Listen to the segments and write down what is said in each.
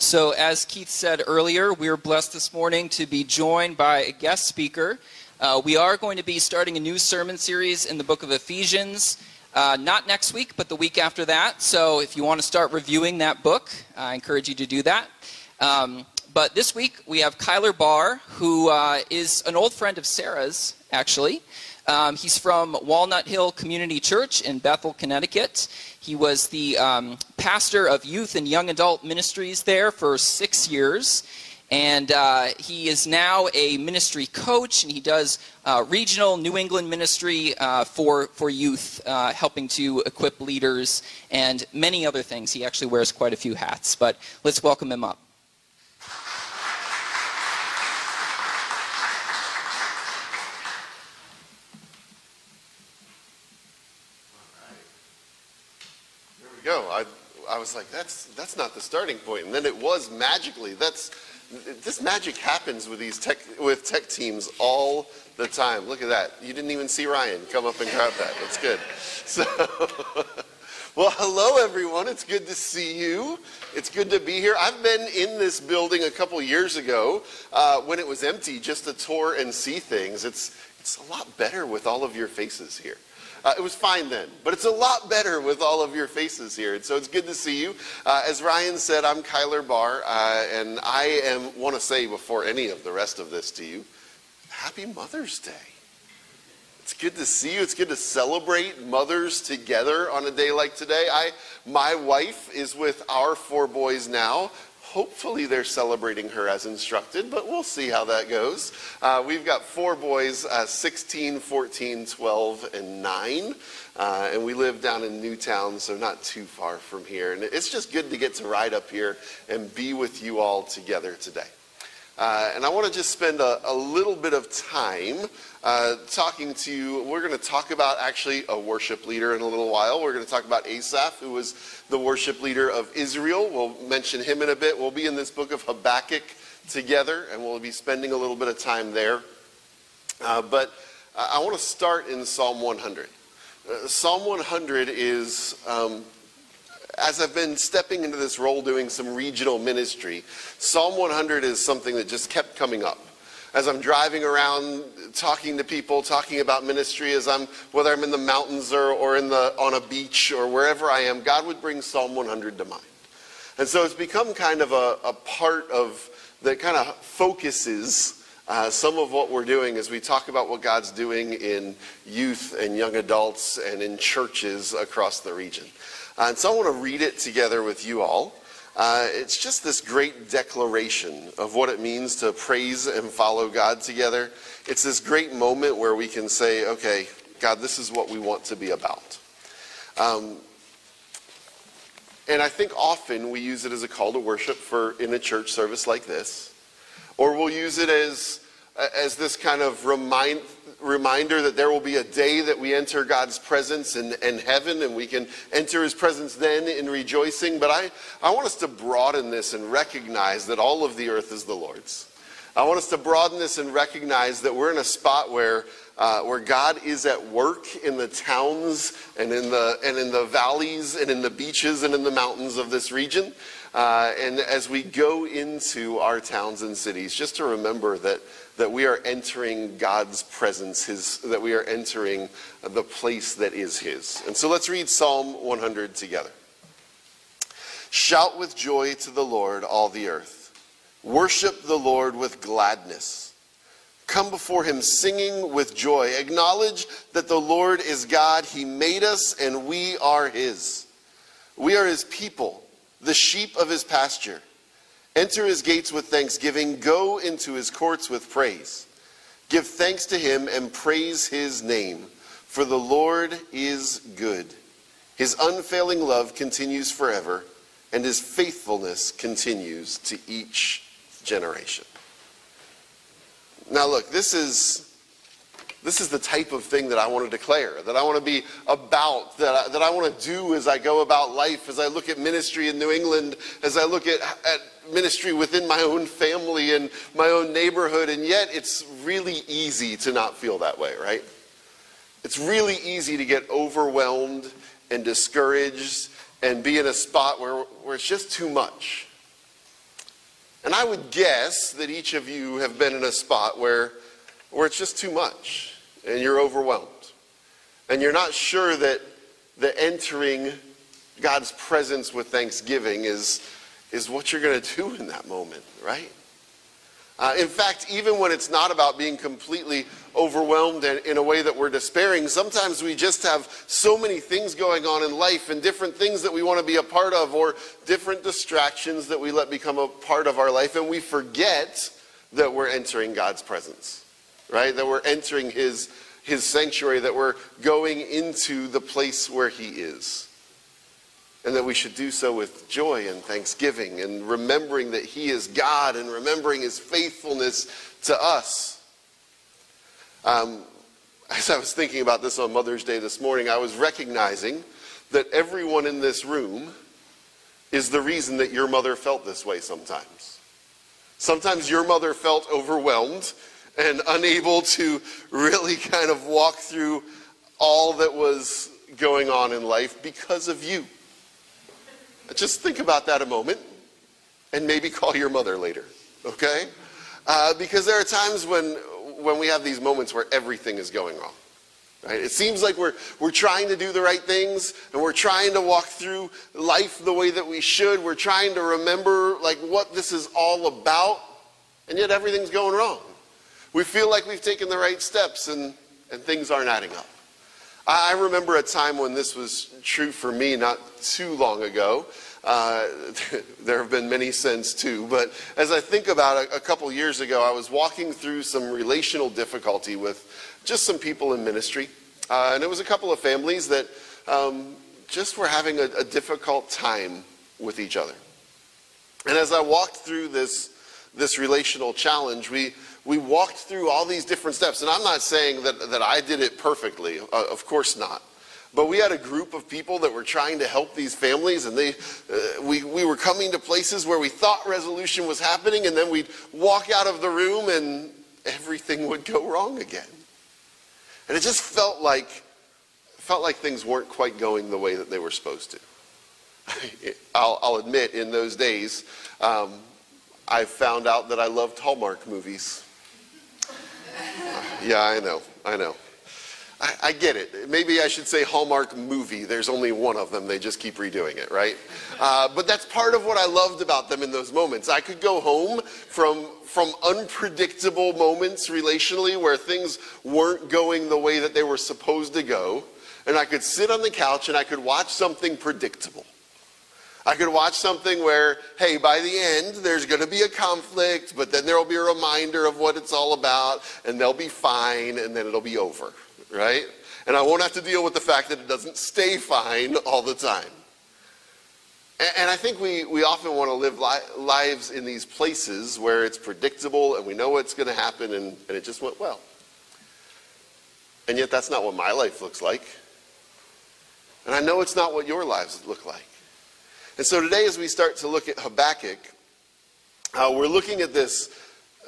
So, as Keith said earlier, we are blessed this morning to be joined by a guest speaker. Uh, we are going to be starting a new sermon series in the book of Ephesians. Uh, not next week, but the week after that. So, if you want to start reviewing that book, I encourage you to do that. Um, but this week we have Kyler Barr, who uh, is an old friend of Sarah's, actually. Um, he's from Walnut Hill Community Church in Bethel, Connecticut. He was the um, pastor of youth and young adult ministries there for six years. And uh, he is now a ministry coach, and he does uh, regional New England ministry uh, for, for youth, uh, helping to equip leaders and many other things. He actually wears quite a few hats. But let's welcome him up. Go. I, I was like, that's, that's not the starting point. And then it was magically. That's, this magic happens with these tech, with tech teams all the time. Look at that. You didn't even see Ryan come up and grab that. That's good. So, well, hello everyone. It's good to see you. It's good to be here. I've been in this building a couple years ago uh, when it was empty, just to tour and see things. It's, it's a lot better with all of your faces here. Uh, it was fine then, but it's a lot better with all of your faces here. And so it's good to see you. Uh, as Ryan said, I'm Kyler Barr, uh, and I am want to say before any of the rest of this to you, Happy Mother's Day. It's good to see you. It's good to celebrate mothers together on a day like today. I, my wife is with our four boys now. Hopefully, they're celebrating her as instructed, but we'll see how that goes. Uh, we've got four boys uh, 16, 14, 12, and 9. Uh, and we live down in Newtown, so not too far from here. And it's just good to get to ride up here and be with you all together today. Uh, and I want to just spend a, a little bit of time uh, talking to you. We're going to talk about actually a worship leader in a little while. We're going to talk about Asaph, who was the worship leader of Israel. We'll mention him in a bit. We'll be in this book of Habakkuk together, and we'll be spending a little bit of time there. Uh, but I want to start in Psalm 100. Uh, Psalm 100 is. Um, as I've been stepping into this role doing some regional ministry, Psalm 100 is something that just kept coming up. As I'm driving around talking to people, talking about ministry, as I'm, whether I'm in the mountains or, or in the, on a beach or wherever I am, God would bring Psalm 100 to mind. And so it's become kind of a, a part of that kind of focuses uh, some of what we're doing as we talk about what God's doing in youth and young adults and in churches across the region. Uh, and so I want to read it together with you all. Uh, it's just this great declaration of what it means to praise and follow God together. It's this great moment where we can say, okay, God, this is what we want to be about. Um, and I think often we use it as a call to worship for in a church service like this, or we'll use it as as this kind of remind, reminder that there will be a day that we enter God's presence in, in heaven and we can enter his presence then in rejoicing. But I, I want us to broaden this and recognize that all of the earth is the Lord's. I want us to broaden this and recognize that we're in a spot where, uh, where God is at work in the towns and in the, and in the valleys and in the beaches and in the mountains of this region. Uh, and as we go into our towns and cities, just to remember that that we are entering God's presence, his, that we are entering the place that is His. And so let's read Psalm 100 together. Shout with joy to the Lord, all the earth. Worship the Lord with gladness. Come before him singing with joy. Acknowledge that the Lord is God. He made us, and we are his. We are his people, the sheep of his pasture. Enter his gates with thanksgiving, go into his courts with praise. Give thanks to him and praise his name, for the Lord is good. His unfailing love continues forever, and his faithfulness continues to each generation. Now, look, this is this is the type of thing that I want to declare, that I want to be about, that I, that I want to do as I go about life, as I look at ministry in New England, as I look at, at ministry within my own family and my own neighborhood. And yet, it's really easy to not feel that way, right? It's really easy to get overwhelmed and discouraged and be in a spot where, where it's just too much. And I would guess that each of you have been in a spot where, where it's just too much and you're overwhelmed. And you're not sure that, the entering God's presence with thanksgiving is, is what you're going to do in that moment, right? Uh, in fact, even when it's not about being completely overwhelmed and in a way that we're despairing, sometimes we just have so many things going on in life and different things that we want to be a part of or different distractions that we let become a part of our life, and we forget that we're entering God's presence, right? That we're entering His, His sanctuary, that we're going into the place where He is and that we should do so with joy and thanksgiving and remembering that He is God and remembering His faithfulness to us. Um, as I was thinking about this on Mother's Day this morning, I was recognizing that everyone in this room is the reason that your mother felt this way sometimes. Sometimes your mother felt overwhelmed and unable to really kind of walk through all that was going on in life because of you. Just think about that a moment and maybe call your mother later, okay? Uh, because there are times when, when we have these moments where everything is going wrong. Right? It seems like we're, we're trying to do the right things and we're trying to walk through life the way that we should. We're trying to remember like what this is all about, and yet everything's going wrong. We feel like we've taken the right steps and, and things aren't adding up. I remember a time when this was true for me not too long ago. Uh, there have been many since too, but as I think about it, a couple years ago, I was walking through some relational difficulty with just some people in ministry. Uh, and it was a couple of families that um, just were having a, a difficult time with each other. And as I walked through this, this relational challenge, we, we walked through all these different steps. And I'm not saying that, that I did it perfectly, uh, of course not. But we had a group of people that were trying to help these families, and they, uh, we, we were coming to places where we thought resolution was happening, and then we'd walk out of the room and everything would go wrong again. And it just felt like, felt like things weren't quite going the way that they were supposed to. I'll, I'll admit, in those days, um, I found out that I loved Hallmark movies. Yeah, I know, I know. I, I, get it. Maybe I should say Hallmark movie. There's only one of them. They just keep redoing it, right? Uh, but that's part of what I loved about them in those moments. I could go home from, from unpredictable moments relationally where things weren't going the way that they were supposed to go, and I could sit on the couch and I could watch something predictable. I could watch something where, hey, by the end, there's going to be a conflict, but then there will be a reminder of what it's all about, and they'll be fine, and then it'll be over, right? And I won't have to deal with the fact that it doesn't stay fine all the time. And, and I think we, we often want to live li- lives in these places where it's predictable and we know what's going to happen, and, and it just went well. And yet, that's not what my life looks like. And I know it's not what your lives look like. And so today, as we start to look at Habakkuk, uh, we're looking at this,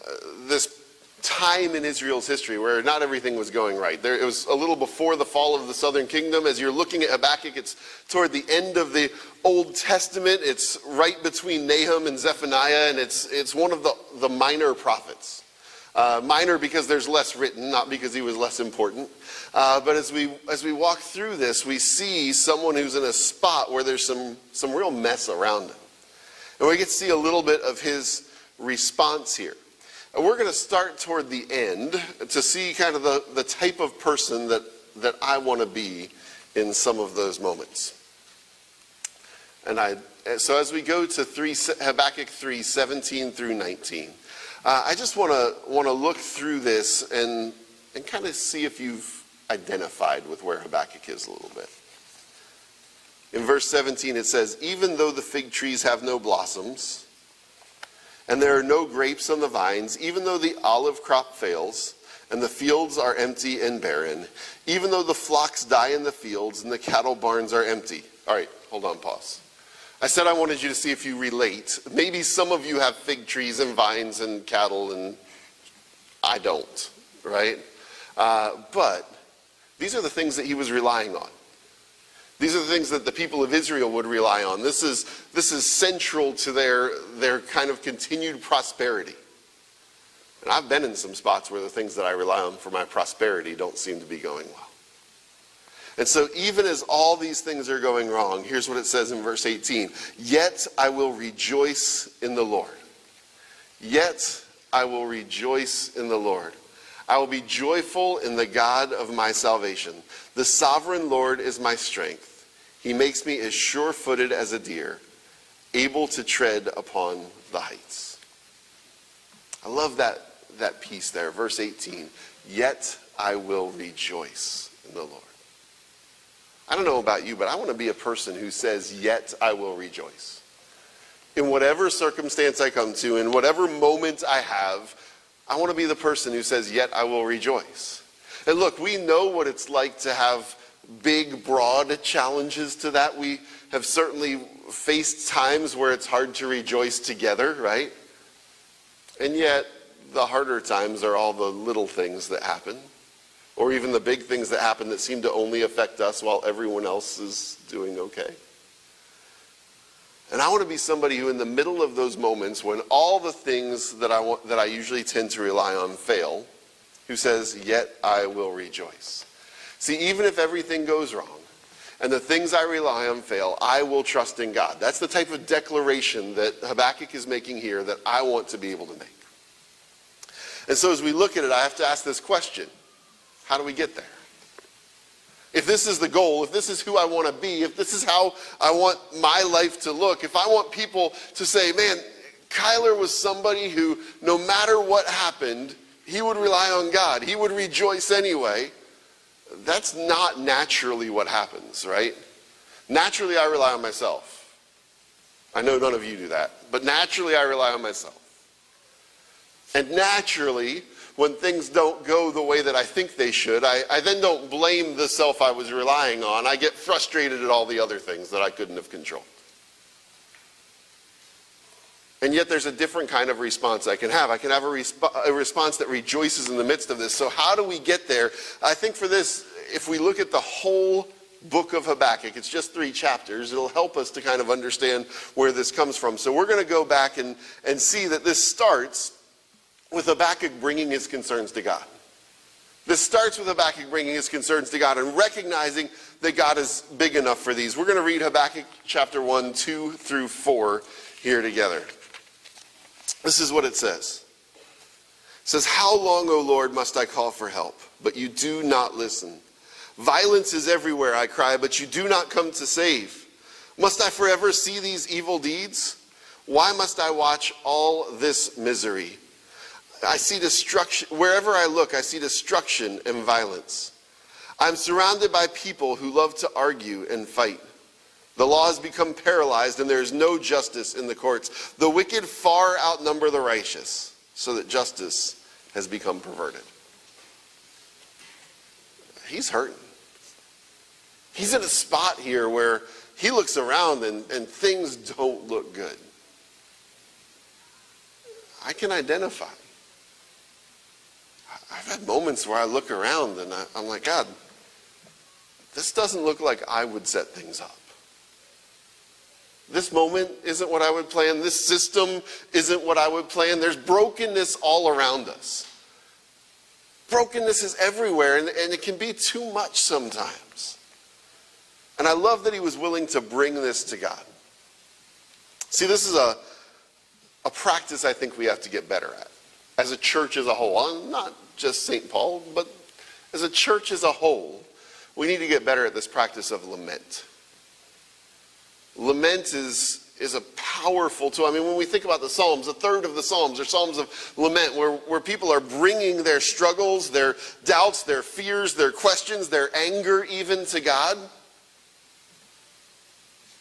uh, this time in Israel's history where not everything was going right. There, it was a little before the fall of the southern kingdom. As you're looking at Habakkuk, it's toward the end of the Old Testament. It's right between Nahum and Zephaniah, and it's, it's one of the, the minor prophets. Uh, minor because there's less written, not because he was less important. Uh, but as we, as we walk through this, we see someone who's in a spot where there's some, some real mess around him. And we get to see a little bit of his response here. And we're going to start toward the end to see kind of the, the type of person that, that I want to be in some of those moments. And I, so as we go to 3, Habakkuk 3 17 through 19, uh, I just want to want to look through this and, and kind of see if you've identified with where Habakkuk is a little bit. In verse 17, it says, Even though the fig trees have no blossoms, and there are no grapes on the vines, even though the olive crop fails, and the fields are empty and barren, even though the flocks die in the fields and the cattle barns are empty. All right, hold on, pause. I said I wanted you to see if you relate. Maybe some of you have fig trees and vines and cattle, and I don't, right? Uh, but these are the things that he was relying on. These are the things that the people of Israel would rely on. This is, this is central to their, their kind of continued prosperity. And I've been in some spots where the things that I rely on for my prosperity don't seem to be going well. And so, even as all these things are going wrong, here's what it says in verse 18 Yet I will rejoice in the Lord. Yet I will rejoice in the Lord. I will be joyful in the God of my salvation. The sovereign Lord is my strength. He makes me as sure footed as a deer, able to tread upon the heights. I love that, that piece there, verse 18. Yet I will rejoice in the Lord. I don't know about you, but I want to be a person who says, Yet I will rejoice. In whatever circumstance I come to, in whatever moment I have, I want to be the person who says, Yet I will rejoice. And look, we know what it's like to have big, broad challenges to that. We have certainly faced times where it's hard to rejoice together, right? And yet, the harder times are all the little things that happen, or even the big things that happen that seem to only affect us while everyone else is doing okay. And I want to be somebody who, in the middle of those moments when all the things that I, want, that I usually tend to rely on fail, who says, Yet I will rejoice. See, even if everything goes wrong and the things I rely on fail, I will trust in God. That's the type of declaration that Habakkuk is making here that I want to be able to make. And so as we look at it, I have to ask this question How do we get there? If this is the goal, if this is who I want to be, if this is how I want my life to look, if I want people to say, man, Kyler was somebody who, no matter what happened, he would rely on God, he would rejoice anyway that's not naturally what happens, right? Naturally, I rely on myself. I know none of you do that, but naturally, I rely on myself. And naturally, when things don't go the way that I think they should, I, I then don't blame the self I was relying on. I get frustrated at all the other things that I couldn't have controlled. And yet there's a different kind of response I can have. I can have a, resp- a, response that rejoices in the midst of this. So, how do we get there? I think for this, if we look at the whole book of Habakkuk, it's just three chapters, it'll help us to kind of understand where this comes from. So, we're going to go back and, and see that this starts with Habakkuk bringing his concerns to God. This starts with Habakkuk bringing his concerns to God and recognizing that God is big enough for these. We're going to read Habakkuk chapter 1, 2 through 4 here together. This is what it says. It says, How long, O Lord, must I call for help? But you do not listen. Violence is everywhere, I cry, but you do not come to save. Must I forever see these evil deeds? Why must I watch all this misery? I see destruction. Wherever I look, I see destruction and violence. I'm surrounded by people who love to argue and fight. The law has become paralyzed, and there is no justice in the courts. The wicked far outnumber the righteous, so that justice has become perverted. He's hurting. He's in a spot here where he looks around and, and things don't look good. I can identify. I've had moments where I look around and I, I'm like, God, this doesn't look like I would set things up. This moment isn't what I would plan. This system isn't what I would plan. There's brokenness all around us. Brokenness is everywhere, and, and it can be too much sometimes. And I love that he was willing to bring this to God. See, this is a, a practice I think we have to get better at as a church as a whole. Not just St. Paul, but as a church as a whole, we need to get better at this practice of lament. Lament is, is a powerful tool. I mean, when we think about the Psalms, a third of the Psalms are Psalms of lament, where, where people are bringing their struggles, their doubts, their fears, their questions, their anger even to God.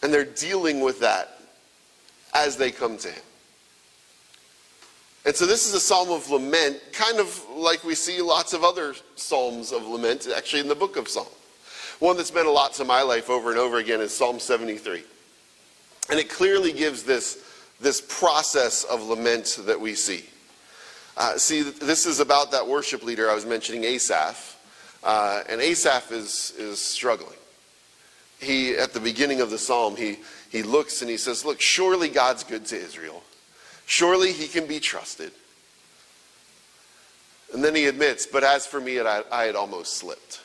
And they're dealing with that as they come to Him. And so this is a psalm of lament, kind of like we see lots of other psalms of lament, actually in the book of Psalm. One that's meant a lot to my life over and over again is Psalm 73. And it clearly gives this, this process of lament that we see. Uh, see, this is about that worship leader I was mentioning, Asaph. Uh, and Asaph is, is struggling. he, at the beginning of the psalm, he, he looks and he says, Look, surely God's good to Israel. Surely he can be trusted. And then he admits, But as for me, I, had almost slipped.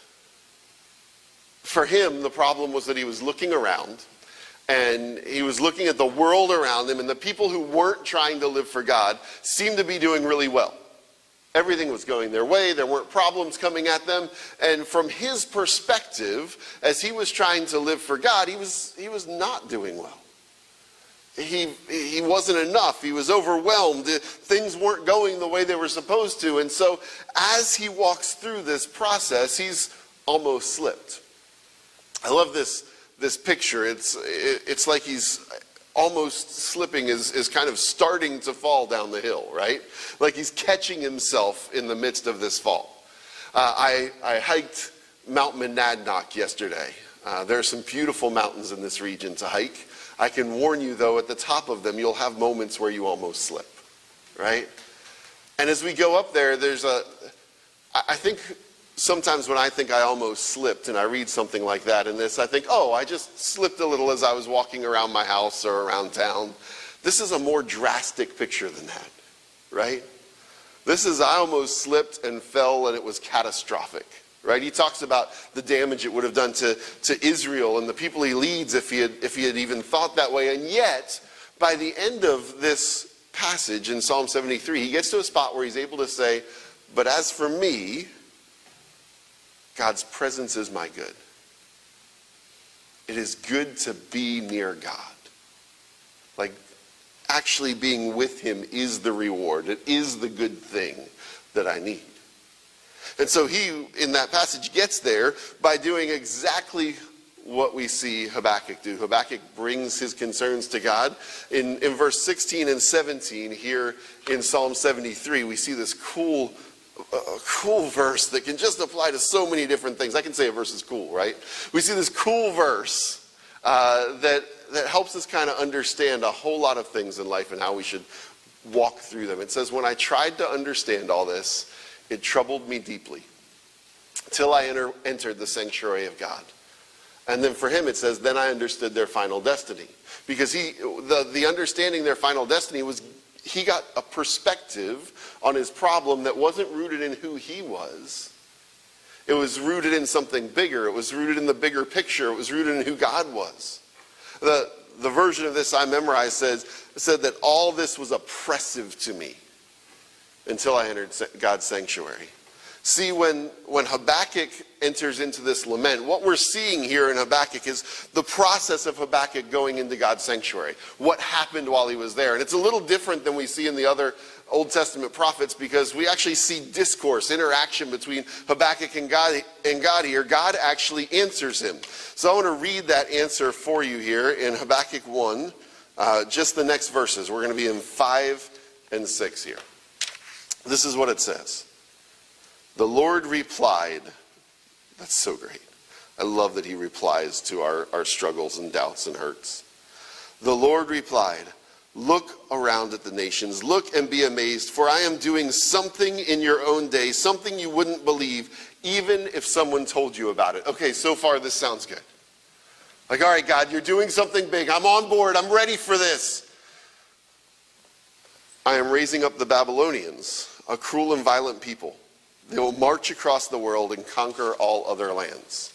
For him, the problem was that he was looking around and he was looking at the world around him, and the people who weren't trying to live for God seemed to be doing really well. Everything was going their way, there weren't problems coming at them. And from his perspective, as he was trying to live for God, he was, he was not doing well. He, he wasn't enough. He was overwhelmed. Things weren't going the way they were supposed to. And so, as he walks through this process, he's almost slipped. I love this this picture. It's, it's like he's almost slipping, is, is kind of starting to fall down the hill, right? Like he's catching himself in the midst of this fall. Uh, I, I hiked Mount Monadnock yesterday. Uh, there are some beautiful mountains in this region to hike. I can warn you, though, at the top of them, you'll have moments where you almost slip, right? And as we go up there, there's a, I think sometimes when I think I almost slipped and I read something like that in this, I think, oh, I just slipped a little as I was walking around my house or around town. This is a more drastic picture than that, right? This is, I almost slipped and fell and it was catastrophic, right? He talks about the damage it would have done to, to Israel and the people he leads if he, had, if he had even thought that way. And yet, by the end of this passage in Psalm 73, he gets to a spot where he's able to say, But as for me, God's presence is my good. It is good to be near God. Like, actually being with Him is the reward, it is the good thing that I need. And so he, in that passage, gets there by doing exactly what we see Habakkuk do. Habakkuk brings his concerns to God. In, in verse 16 and 17, here in Psalm 73, we see this cool a cool verse that can just apply to so many different things. I can say a verse is cool, right? We see this cool verse uh, that, that helps us kind of understand a whole lot of things in life and how we should walk through them. It says, When I tried to understand all this, it troubled me deeply till I enter, entered the sanctuary of God. And then for him, it says, Then I understood their final destiny. Because he, the, the understanding their final destiny was he got a perspective on his problem that wasn't rooted in who he was. It was rooted in something bigger. It was rooted in the bigger picture. It was rooted in who God was. The, the version of this I memorized says, said that all this was oppressive to me until I entered God's sanctuary. See, when, when Habakkuk enters into this lament, what we're seeing here in Habakkuk is the process of Habakkuk going into God's sanctuary. What happened while he was there. And it's a little different than we see in the other Old Testament prophets because we actually see discourse, interaction between Habakkuk and God, and God here. God actually answers him. So I want to read that answer for you here in Habakkuk 1, uh, just the next verses. We're going to be in 5 and 6 here. This is what it says. The Lord replied, That's so great. I love that he replies to our, our struggles and doubts and hurts. The Lord replied, Look around at the nations, look and be amazed, for I am doing something in your own day, something you wouldn't believe, even if someone told you about it. Okay, so far this sounds good. Like, all right, God, you're doing something big. I'm on board. I'm ready for this. I am raising up the Babylonians, a cruel and violent people. They will march across the world and conquer all other lands.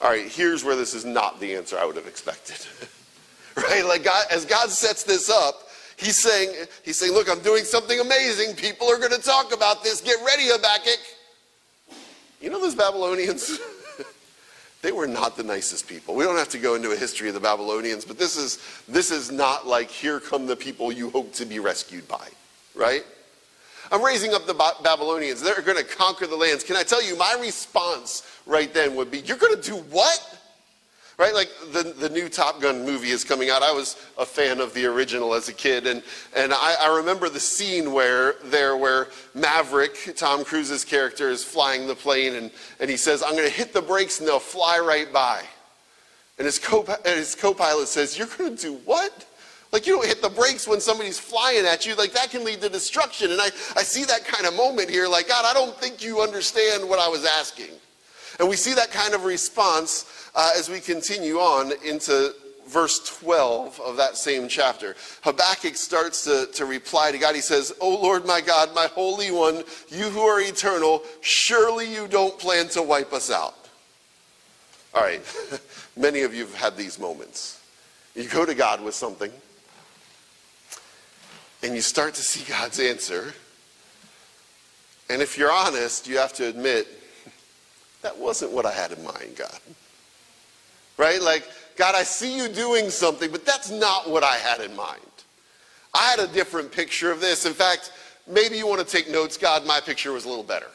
All right, here's where this is not the answer I would have expected. right? Like God, as God sets this up, he's saying, he's saying, look, I'm doing something amazing. People are going to talk about this. Get ready, Habakkuk. You know those Babylonians? they were not the nicest people. We don't have to go into a history of the Babylonians, but this is this is not like here come the people you hope to be rescued by, right? I'm raising up the Babylonians. They're going to conquer the lands. Can I tell you, my response right then would be, You're going to do what? Right? Like the, the new Top Gun movie is coming out. I was a fan of the original as a kid. And, and I, I remember the scene where there where Maverick, Tom Cruise's character, is flying the plane and, and he says, I'm going to hit the brakes and they'll fly right by. And his, co- and his co-pilot says, You're going to do what? Like you don't hit the brakes when somebody's flying at you. Like that can lead to destruction. And I, I see that kind of moment here. Like, God, I don't think you understand what I was asking. And we see that kind of response uh, as we continue on into verse 12 of that same chapter. Habakkuk starts to, to reply to God. He says, O Lord my God, my Holy One, you who are eternal, surely you don't plan to wipe us out. All right, many of you have had these moments. You go to God with something, and you start to see God's answer. And if you're honest, you have to admit, that wasn't what I had in mind, God. Right? Like, God, I see you doing something, but that's not what I had in mind. I had a different picture of this. In fact, maybe you want to take notes. God, my picture was a little better.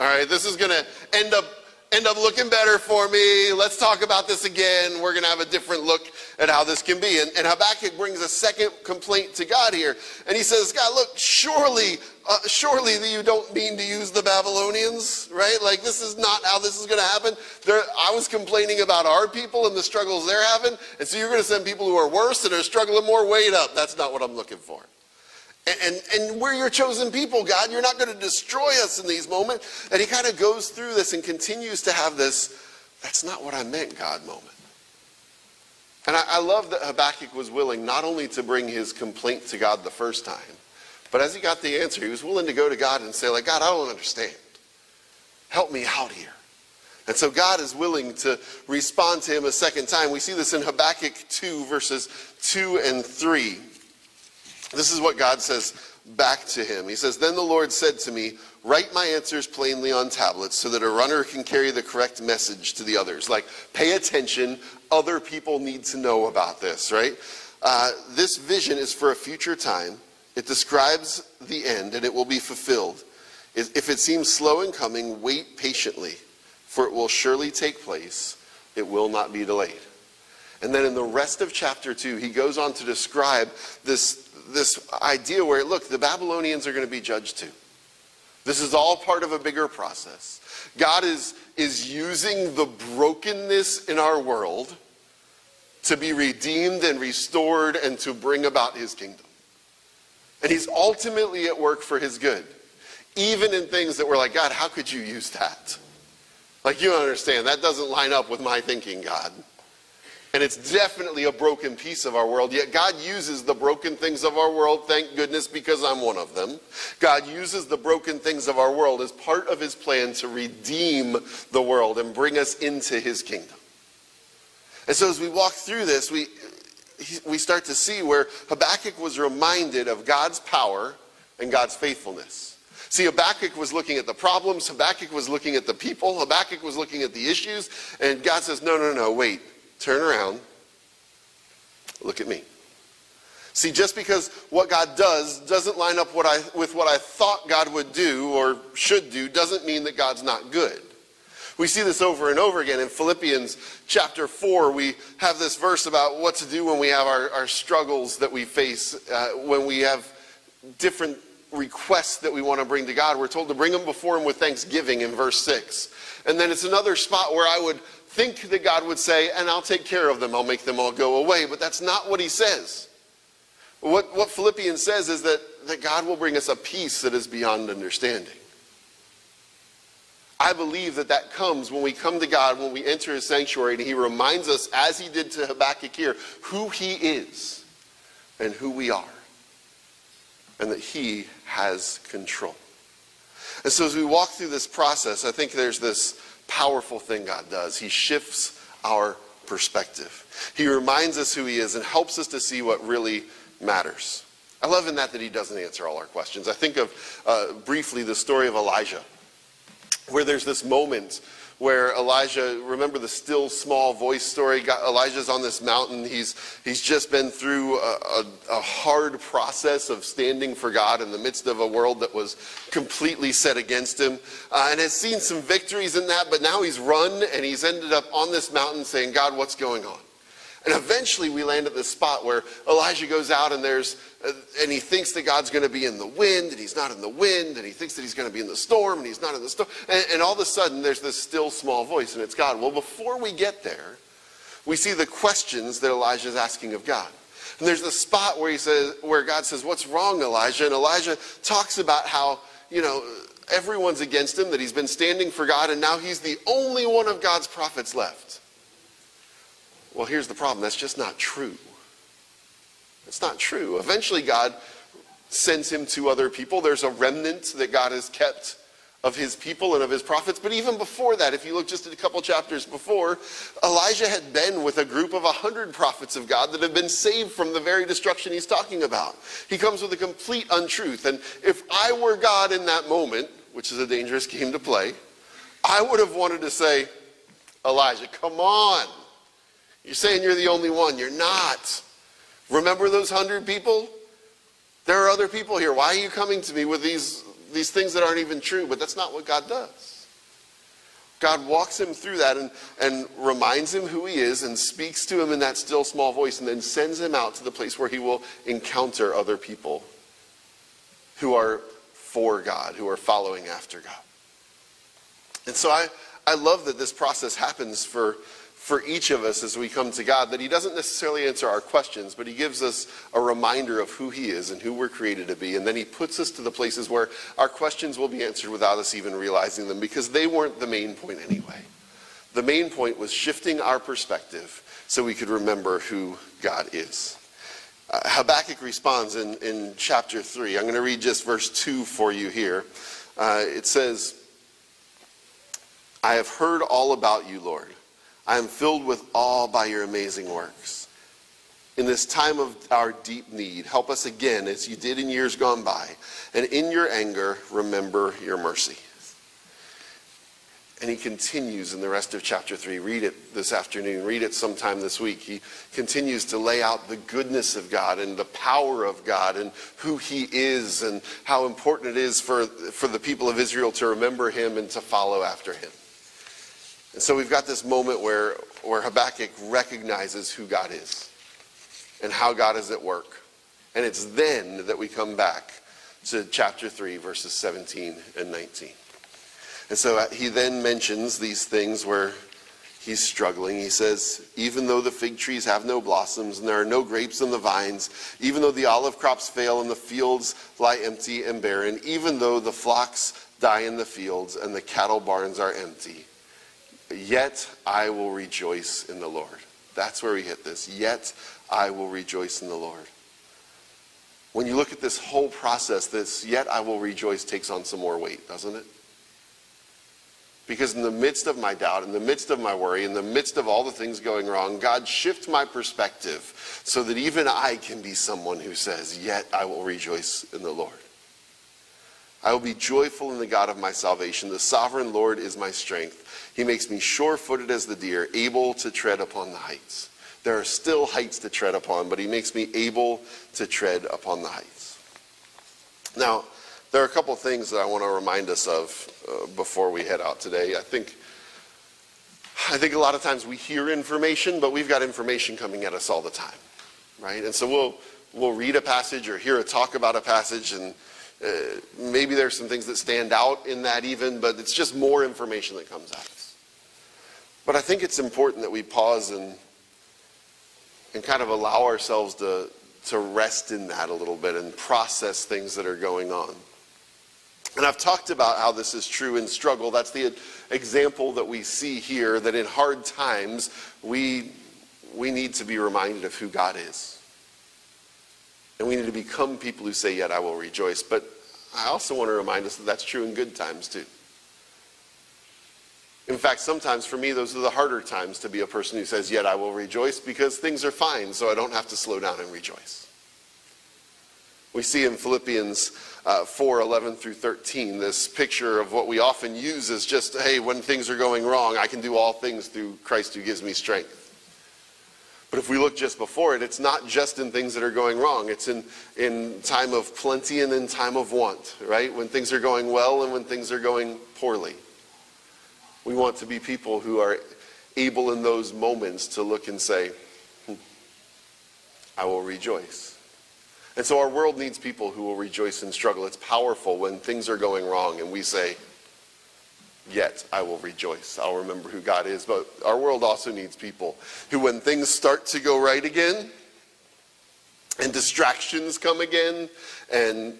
All right, this is going to end up end up looking better for me. Let's talk about this again. We're going to have a different look at how this can be. And, and Habakkuk brings a second complaint to God here. And he says, God, look, surely, uh, surely you don't mean to use the Babylonians, right? Like, this is not how this is going to happen. I was complaining about our people and the struggles they're having. And so you're going to send people who are worse and are struggling more. Wait up. That's not what I'm looking for. And, and we're your chosen people, God. You're not going to destroy us in these moments. And he kind of goes through this and continues to have this, that's not what I meant, God moment. And I, I love that Habakkuk was willing not only to bring his complaint to God the first time, but as he got the answer, he was willing to go to God and say, like, God, I don't understand. Help me out here. And so God is willing to respond to him a second time. We see this in Habakkuk 2, verses 2 and 3. This is what God says back to him. He says, Then the Lord said to me, Write my answers plainly on tablets so that a runner can carry the correct message to the others. Like, pay attention. Other people need to know about this, right? Uh, this vision is for a future time. It describes the end and it will be fulfilled. If it seems slow in coming, wait patiently, for it will surely take place. It will not be delayed. And then in the rest of chapter 2, he goes on to describe this this idea where, look, the Babylonians are going to be judged too. This is all part of a bigger process. God is, is using the brokenness in our world to be redeemed and restored and to bring about his kingdom. And he's ultimately at work for his good, even in things that we're like, God, how could you use that? Like, you don't understand, that doesn't line up with my thinking, God. And it's definitely a broken piece of our world. Yet God uses the broken things of our world, thank goodness, because I'm one of them. God uses the broken things of our world as part of his plan to redeem the world and bring us into his kingdom. And so as we walk through this, we, we start to see where Habakkuk was reminded of God's power and God's faithfulness. See, Habakkuk was looking at the problems, Habakkuk was looking at the people, Habakkuk was looking at the issues, and God says, No, no, no, wait turn around, look at me. See, just because what God does doesn't line up what I, with what I thought God would do or should do doesn't mean that God's not good. We see this over and over again in Philippians chapter 4. We have this verse about what to do when we have our, our struggles that we face, uh, when we have different requests that we want to bring to God. We're told to bring them before Him with thanksgiving in verse 6. And then it's another spot where I would think that God would say, and I'll take care of them, I'll make them all go away. But that's not what he says. What, what Philippians says is that, that God will bring us a peace that is beyond understanding. I believe that that comes when we come to God, when we enter his sanctuary, and he reminds us, as he did to Habakkuk here, who he is and who we are, and that he has control. And so as we walk through this process, I think there's this powerful thing God does. He shifts our perspective. He reminds us who He is and helps us to see what really matters. I love in that that He doesn't answer all our questions. I think of uh, briefly the story of Elijah, where there's this moment where Elijah, remember the still small voice story? Elijah's on this mountain. He's, he's just been through a, a, a, hard process of standing for God in the midst of a world that was completely set against him. Uh, and has seen some victories in that, but now he's run and he's ended up on this mountain saying, God, what's going on? And eventually we land at this spot where Elijah goes out and there's, uh, and he thinks that God's going to be in the wind and he's not in the wind and he thinks that he's going to be in the storm and he's not in the storm. And, and all of a sudden there's this still small voice and it's God. Well, before we get there, we see the questions that Elijah is asking of God. And there's the spot where he says, where God says, what's wrong, Elijah? And Elijah talks about how you know, everyone's against him, that he's been standing for God, and now he's the only one of God's prophets left. Well, here's the problem that's just not true. It's not true. Eventually, God sends him to other people. There's a remnant that God has kept of his people and of his prophets. But even before that, if you look just at a couple chapters before, Elijah had been with a group of 100 prophets of God that have been saved from the very destruction he's talking about. He comes with a complete untruth. And if I were God in that moment, which is a dangerous game to play, I would have wanted to say, Elijah, come on. You're saying you're the only one. You're not. Remember those hundred people? There are other people here. Why are you coming to me with these, these things that aren't even true? But that's not what God does. God walks him through that and, and reminds him who he is and speaks to him in that still small voice and then sends him out to the place where he will encounter other people who are for God, who are following after God. And so I, I love that this process happens for, for each of us as we come to God, that He doesn't necessarily answer our questions, but He gives us a reminder of who He is and who we're created to be. And then He puts us to the places where our questions will be answered without us even realizing them because they weren't the main point anyway. The main point was shifting our perspective so we could remember who God is. Uh, Habakkuk responds in, in chapter 3. I'm going to read just verse 2 for you here. Uh, it says, I have heard all about you, Lord. I am filled with awe by your amazing works. In this time of our deep need, help us again as you did in years gone by. And in your anger, remember your mercy. And he continues in the rest of chapter 3. Read it this afternoon. Read it sometime this week. He continues to lay out the goodness of God and the power of God and who he is and how important it is for, for the people of Israel to remember him and to follow after him. And so we've got this moment where, where Habakkuk recognizes who God is and how God is at work. And it's then that we come back to chapter 3, verses 17 and 19. And so uh, he then mentions these things where he's struggling. He says, Even though the fig trees have no blossoms and there are no grapes in the vines, even though the olive crops fail and the fields lie empty and barren, even though the flocks die in the fields and the cattle barns are empty, Yet I will rejoice in the Lord. That's where we hit this. Yet I will rejoice in the Lord. When you look at this whole process, this yet I will rejoice takes on some more weight, doesn't it? Because in the midst of my doubt, in the midst of my worry, in the midst of all the things going wrong, God shifts my perspective so that even I can be someone who says, Yet I will rejoice in the Lord. I will be joyful in the God of my salvation. The sovereign Lord is my strength. He makes me sure footed as the deer, able to tread upon the heights. There are still heights to tread upon, but he makes me able to tread upon the heights. Now, there are a couple things that I want to remind us of uh, before we head out today. I think, I think a lot of times we hear information, but we've got information coming at us all the time, right? And so we'll, we'll read a passage or hear a talk about a passage, and uh, maybe there's some things that stand out in that even, but it's just more information that comes at us. But I think it's important that we pause and, and kind of allow ourselves to, to rest in that a little bit and process things that are going on. And I've talked about how this is true in struggle. That's the example that we see here that in hard times, we, we need to be reminded of who God is. And we need to become people who say, Yet I will rejoice. But I also want to remind us that that's true in good times too. In fact, sometimes for me, those are the harder times to be a person who says, Yet I will rejoice, because things are fine, so I don't have to slow down and rejoice. We see in Philippians uh, 4 11 through 13 this picture of what we often use as just, hey, when things are going wrong, I can do all things through Christ who gives me strength. But if we look just before it, it's not just in things that are going wrong. It's in, in time of plenty and in time of want, right? When things are going well and when things are going poorly. We want to be people who are able in those moments to look and say, hmm, I will rejoice. And so our world needs people who will rejoice in struggle. It's powerful when things are going wrong and we say, Yet I will rejoice. I'll remember who God is. But our world also needs people who, when things start to go right again, and distractions come again, and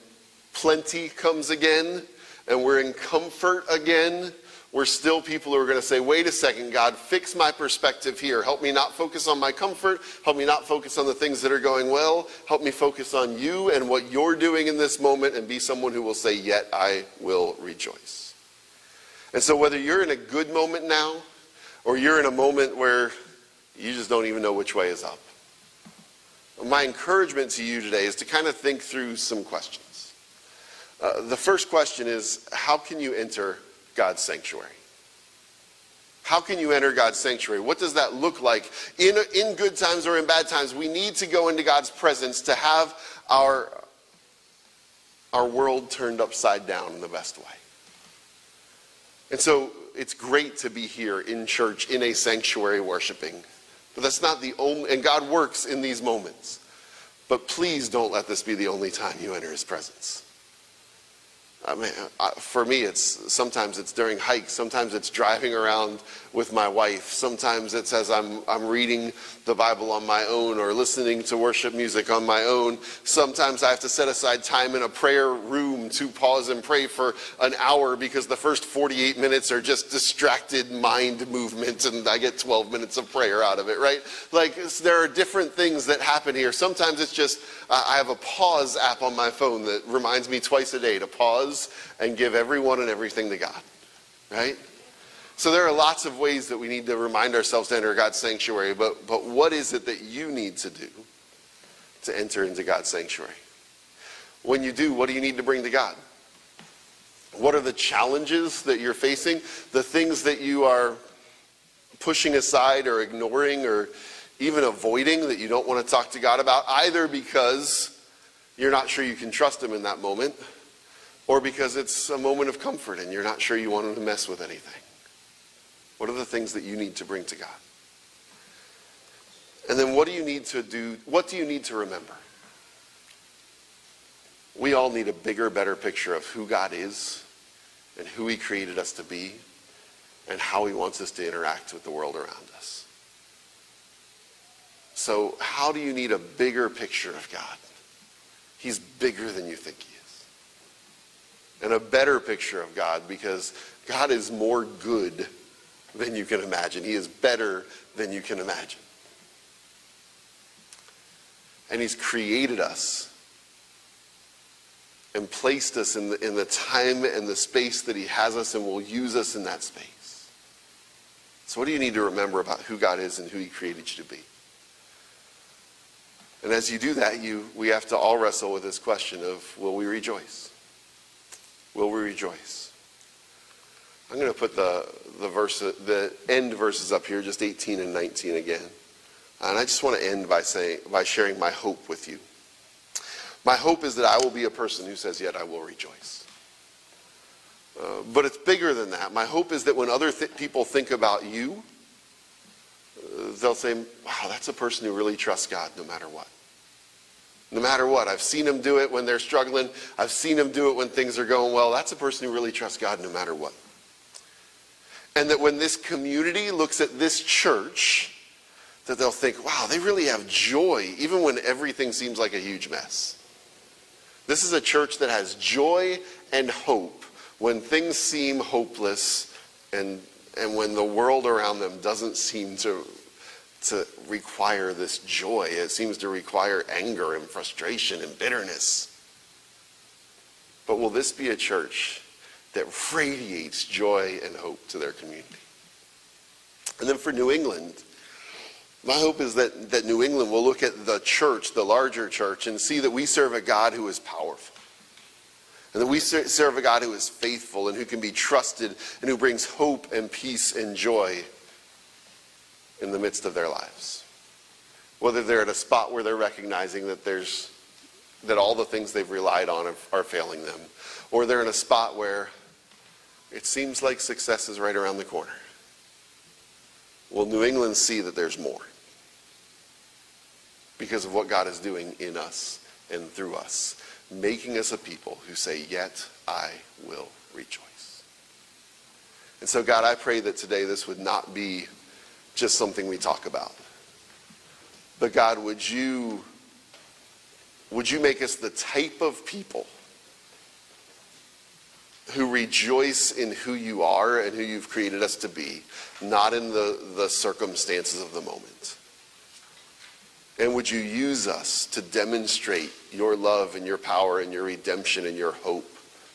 plenty comes again, and we're in comfort again, we're still people who are going to say, wait a second, God, fix my perspective here. Help me not focus on my comfort. Help me not focus on the things that are going well. Help me focus on you and what you're doing in this moment and be someone who will say, yet I will rejoice. And so, whether you're in a good moment now or you're in a moment where you just don't even know which way is up, my encouragement to you today is to kind of think through some questions. Uh, the first question is how can you enter God's sanctuary? How can you enter God's sanctuary? What does that look like? In, in good times or in bad times, we need to go into God's presence to have our, our world turned upside down in the best way. And so it's great to be here in church, in a sanctuary worshiping. But that's not the only, and God works in these moments. But please don't let this be the only time you enter his presence. I mean, for me, it's sometimes it's during hikes, sometimes it's driving around with my wife, sometimes it's as I'm, I'm reading the Bible on my own or listening to worship music on my own. Sometimes I have to set aside time in a prayer room to pause and pray for an hour because the first 48 minutes are just distracted mind movement and I get 12 minutes of prayer out of it, right? Like there are different things that happen here. Sometimes it's just, I have a pause app on my phone that reminds me twice a day to pause and give everyone and everything to God, right? So there are lots of ways that we need to remind ourselves to enter God's sanctuary, but, but what is it that you need to do to enter into God's sanctuary? When you do, what do you need to bring to God? What are the challenges that you're facing? The things that you are pushing aside or ignoring or even avoiding that you don't want to talk to God about, either because you're not sure you can trust Him in that moment, or because it's a moment of comfort and you're not sure you want to mess with anything. What are the things that you need to bring to God? And then what do you need to do? What do you need to remember? We all need a bigger, better picture of who God is and who He created us to be and how He wants us to interact with the world around us. So, how do you need a bigger picture of God? He's bigger than you think He is. And a better picture of God because God is more good than you can imagine. He is better than you can imagine. And He's created us and placed us in the, in the time and the space that He has us and will use us in that space. So, what do you need to remember about who God is and who He created you to be? And as you do that, you, we have to all wrestle with this question of will we rejoice? Will we rejoice? I'm going to put the, the, verse, the end verses up here, just 18 and 19 again. And I just want to end by, saying, by sharing my hope with you. My hope is that I will be a person who says, Yet I will rejoice. Uh, but it's bigger than that. My hope is that when other th- people think about you, they'll say, wow, that's a person who really trusts God no matter what. No matter what. I've seen them do it when they're struggling. I've seen them do it when things are going well. That's a person who really trusts God no matter what. And that when this community looks at this church, that they'll think, wow, they really have joy, even when everything seems like a huge mess. This is a church that has joy and hope when things seem hopeless and, and when the world around them doesn't seem to to require this joy. It seems to require anger and frustration and bitterness. But will this be a church that radiates joy and hope to their community? And then for New England, my hope is that, that New England will look at the church, the larger church, and see that we serve a God who is powerful. And that we serve a God who is faithful and who can be trusted and who brings hope and peace and joy in the midst of their lives. Whether they're at a spot where they're recognizing that there's that all the things they've relied on are, are failing them, or they're in a spot where it seems like success is right around the corner. Will New England see that there's more? Because of what God is doing in us and through us, making us a people who say, Yet I will rejoice. And so, God, I pray that today this would not be just something we talk about. But God, would you would you make us the type of people who rejoice in who you are and who you've created us to be, not in the, the circumstances of the moment. And would you use us to demonstrate your love and your power and your redemption and your hope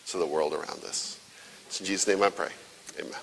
to the world around us? It's in Jesus' name I pray. Amen.